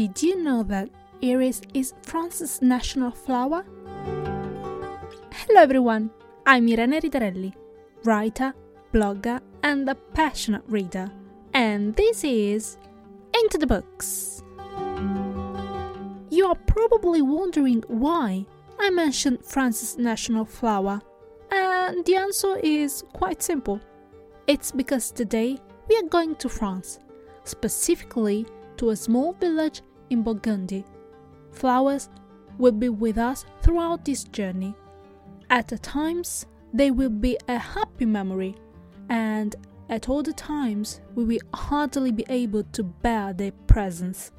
Did you know that iris is France's national flower? Hello everyone, I'm Irene Ridarelli, writer, blogger, and a passionate reader, and this is Into the Books. You are probably wondering why I mentioned France's national flower, and the answer is quite simple. It's because today we are going to France, specifically to a small village in Burgundy. Flowers will be with us throughout this journey. At times, they will be a happy memory, and at other times, we will hardly be able to bear their presence,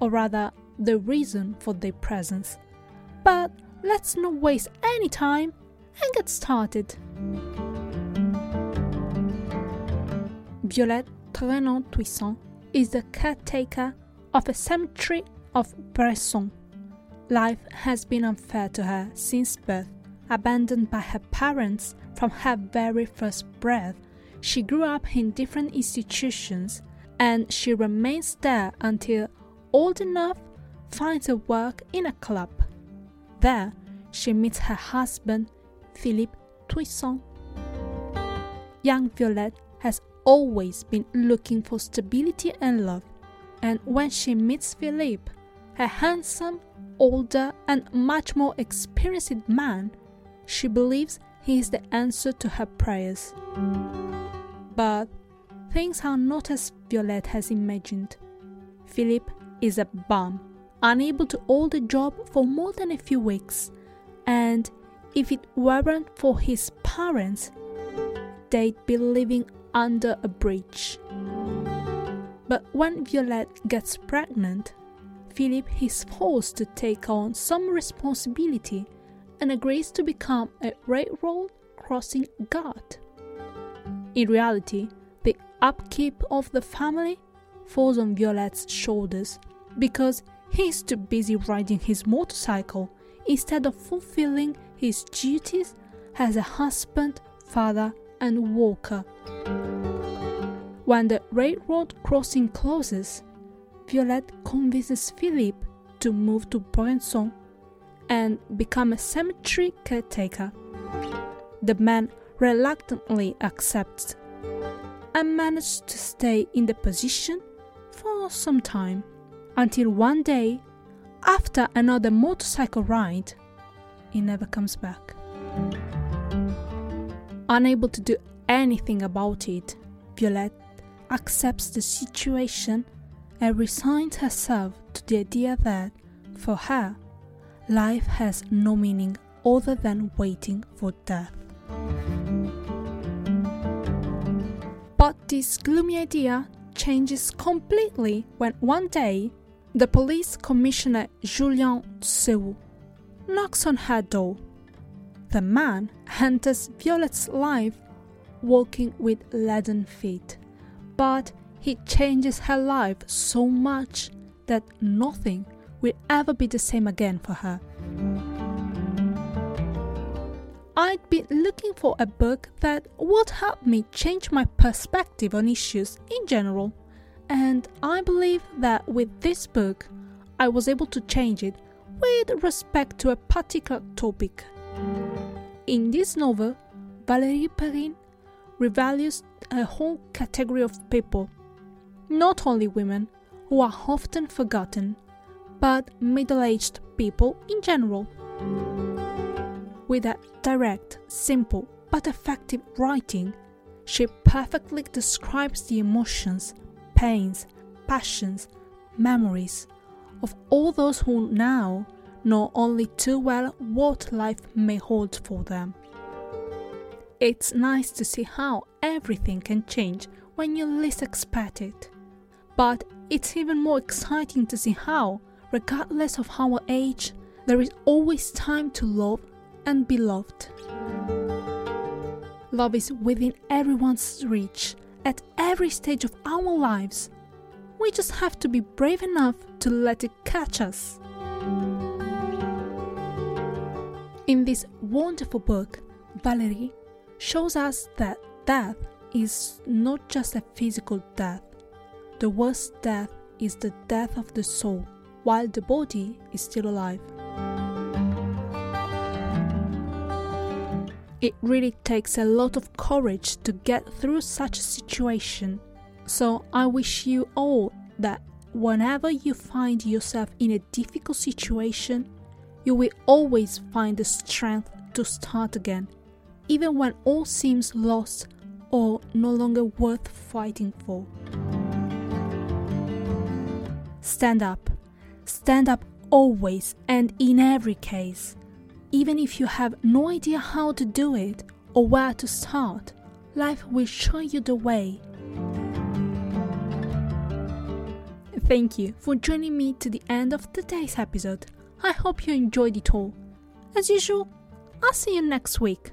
or rather, the reason for their presence. But let's not waste any time and get started. Violette Trenon Toussaint is the caretaker of a cemetery of Bresson. Life has been unfair to her since birth. Abandoned by her parents from her very first breath, she grew up in different institutions and she remains there until old enough finds a work in a club. There, she meets her husband, Philippe Toussaint. Young Violette has always been looking for stability and love, and when she meets Philippe, a handsome, older, and much more experienced man, she believes he is the answer to her prayers. But things are not as Violette has imagined. Philippe is a bum, unable to hold a job for more than a few weeks, and if it weren't for his parents, they'd be living under a bridge. But when Violette gets pregnant, Philippe is forced to take on some responsibility and agrees to become a railroad crossing guard. In reality, the upkeep of the family falls on Violette's shoulders because he is too busy riding his motorcycle instead of fulfilling his duties as a husband, father, and walker. When the railroad crossing closes, Violette convinces Philippe to move to Bresson and become a cemetery caretaker. The man reluctantly accepts and manages to stay in the position for some time until one day, after another motorcycle ride, he never comes back. Unable to do anything about it, Violette accepts the situation and resigns herself to the idea that, for her, life has no meaning other than waiting for death. But this gloomy idea changes completely when one day the police commissioner Julien Seul knocks on her door. The man enters Violette's life walking with leaden feet, but he changes her life so much that nothing will ever be the same again for her. I'd been looking for a book that would help me change my perspective on issues in general, and I believe that with this book, I was able to change it with respect to a particular topic. In this novel, Valérie Perrin revalues a whole category of people, not only women, who are often forgotten, but middle aged people in general. With a direct, simple, but effective writing, she perfectly describes the emotions, pains, passions, memories of all those who now know only too well what life may hold for them. It's nice to see how everything can change when you least expect it. But it's even more exciting to see how, regardless of our age, there is always time to love and be loved. Love is within everyone's reach at every stage of our lives. We just have to be brave enough to let it catch us. In this wonderful book, Valerie shows us that death is not just a physical death. The worst death is the death of the soul, while the body is still alive. It really takes a lot of courage to get through such a situation. So I wish you all that whenever you find yourself in a difficult situation, you will always find the strength to start again, even when all seems lost or no longer worth fighting for. Stand up. Stand up always and in every case. Even if you have no idea how to do it or where to start, life will show you the way. Thank you for joining me to the end of today's episode. I hope you enjoyed it all. As usual, I'll see you next week.